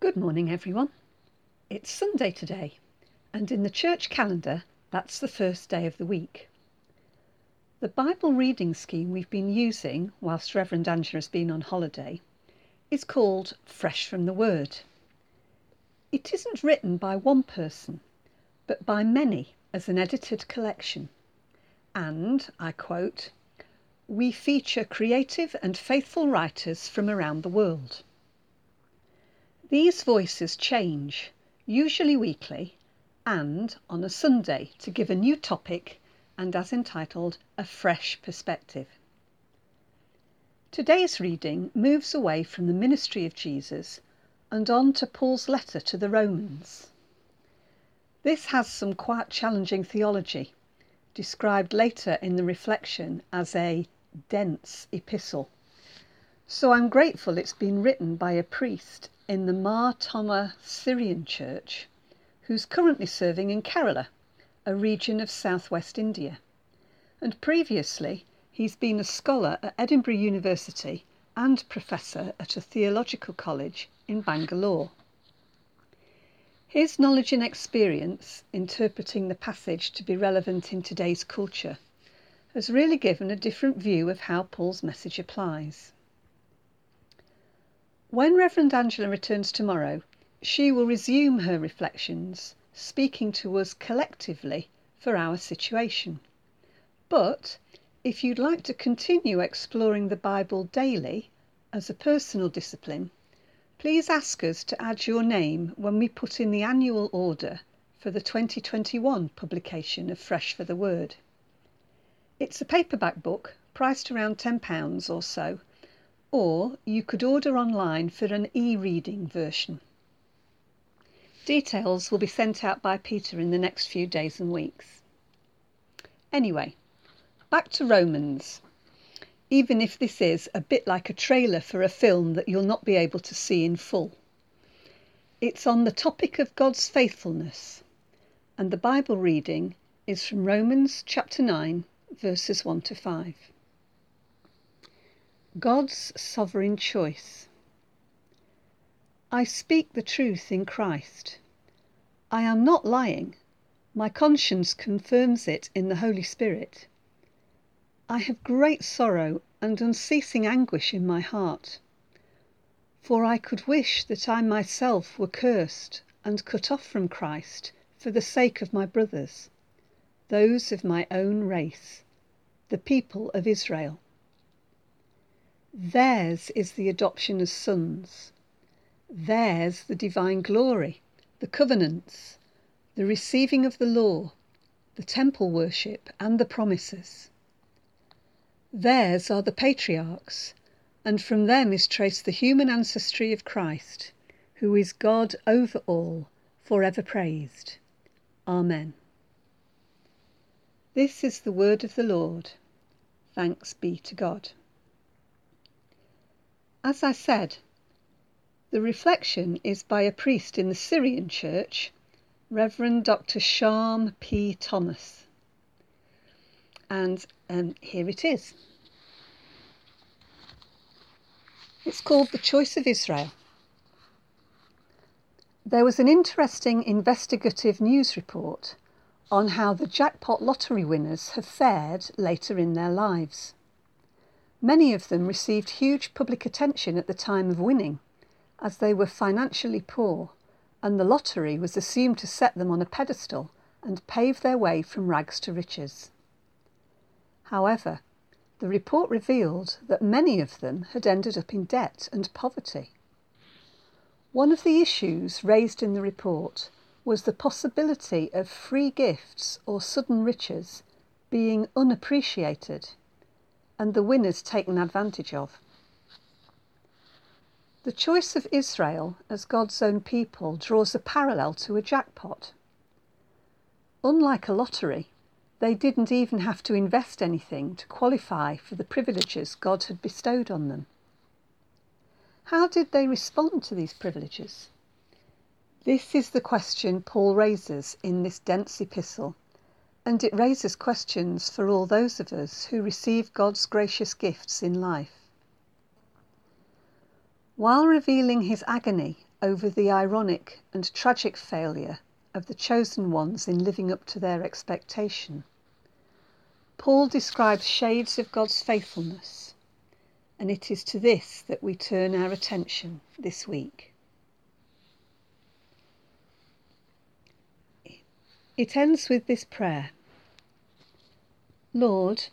Good morning, everyone. It's Sunday today, and in the church calendar, that's the first day of the week. The Bible reading scheme we've been using whilst Reverend Angela has been on holiday is called Fresh from the Word. It isn't written by one person, but by many as an edited collection. And, I quote, we feature creative and faithful writers from around the world. These voices change, usually weekly, and on a Sunday to give a new topic and as entitled A Fresh Perspective. Today's reading moves away from the ministry of Jesus and on to Paul's letter to the Romans. This has some quite challenging theology, described later in the reflection as a dense epistle. So I'm grateful it's been written by a priest in the Mar Thoma Syrian Church, who's currently serving in Kerala, a region of southwest India. And previously, he's been a scholar at Edinburgh University and professor at a theological college in Bangalore. His knowledge and experience interpreting the passage to be relevant in today's culture has really given a different view of how Paul's message applies. When Reverend Angela returns tomorrow, she will resume her reflections, speaking to us collectively for our situation. But if you'd like to continue exploring the Bible daily as a personal discipline, please ask us to add your name when we put in the annual order for the 2021 publication of Fresh for the Word. It's a paperback book priced around £10 or so or you could order online for an e reading version. Details will be sent out by Peter in the next few days and weeks. Anyway, back to Romans. Even if this is a bit like a trailer for a film that you'll not be able to see in full. It's on the topic of God's faithfulness, and the Bible reading is from Romans chapter 9, verses 1 to 5. God's sovereign choice. I speak the truth in Christ. I am not lying. My conscience confirms it in the Holy Spirit. I have great sorrow and unceasing anguish in my heart. For I could wish that I myself were cursed and cut off from Christ for the sake of my brothers, those of my own race, the people of Israel. Theirs is the adoption as sons. Theirs the divine glory, the covenants, the receiving of the law, the temple worship, and the promises. Theirs are the patriarchs, and from them is traced the human ancestry of Christ, who is God over all, forever praised. Amen. This is the word of the Lord. Thanks be to God. As I said, the reflection is by a priest in the Syrian church, Reverend Dr. Sharm P. Thomas. And um, here it is. It's called The Choice of Israel. There was an interesting investigative news report on how the jackpot lottery winners have fared later in their lives. Many of them received huge public attention at the time of winning, as they were financially poor, and the lottery was assumed to set them on a pedestal and pave their way from rags to riches. However, the report revealed that many of them had ended up in debt and poverty. One of the issues raised in the report was the possibility of free gifts or sudden riches being unappreciated and the winners taken advantage of. The choice of Israel as God's own people draws a parallel to a jackpot. Unlike a lottery, they didn't even have to invest anything to qualify for the privileges God had bestowed on them. How did they respond to these privileges? This is the question Paul raises in this dense epistle and it raises questions for all those of us who receive God's gracious gifts in life. While revealing his agony over the ironic and tragic failure of the chosen ones in living up to their expectation. Paul describes shades of God's faithfulness, and it is to this that we turn our attention this week. It ends with this prayer Lord,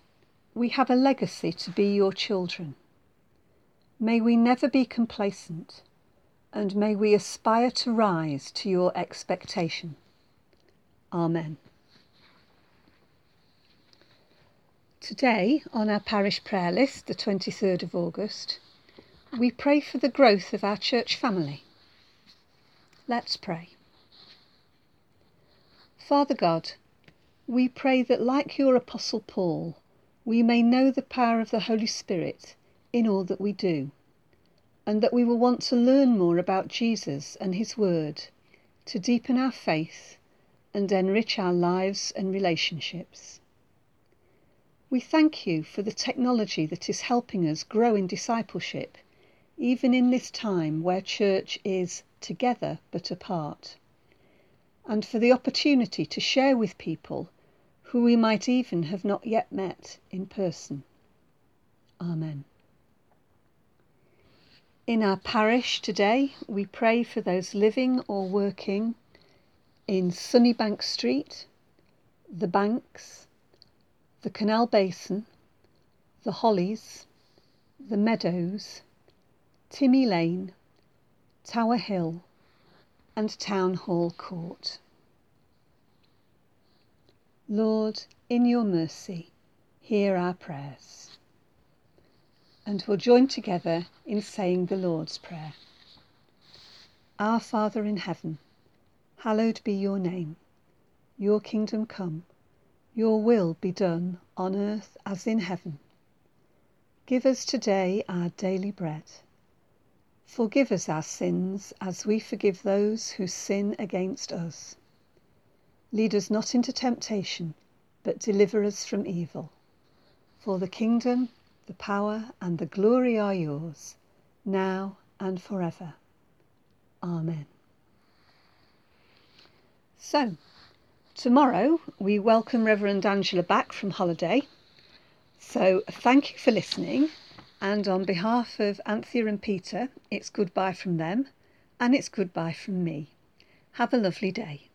we have a legacy to be your children. May we never be complacent, and may we aspire to rise to your expectation. Amen. Today, on our parish prayer list, the 23rd of August, we pray for the growth of our church family. Let's pray. Father God, we pray that, like your Apostle Paul, we may know the power of the Holy Spirit in all that we do, and that we will want to learn more about Jesus and his word to deepen our faith and enrich our lives and relationships. We thank you for the technology that is helping us grow in discipleship, even in this time where church is together but apart, and for the opportunity to share with people who we might even have not yet met in person. Amen. In our parish today, we pray for those living or working in Sunnybank Street, the Banks, the Canal Basin, the Hollies, the Meadows, Timmy Lane, Tower Hill, and Town Hall Court. Lord, in your mercy, hear our prayers. And we'll join together in saying the Lord's Prayer. Our Father in heaven, hallowed be your name. Your kingdom come, your will be done on earth as in heaven. Give us today our daily bread. Forgive us our sins as we forgive those who sin against us Lead us not into temptation, but deliver us from evil. For the kingdom, the power, and the glory are yours, now and forever. Amen. So, tomorrow we welcome Reverend Angela back from holiday. So, thank you for listening. And on behalf of Anthea and Peter, it's goodbye from them and it's goodbye from me. Have a lovely day.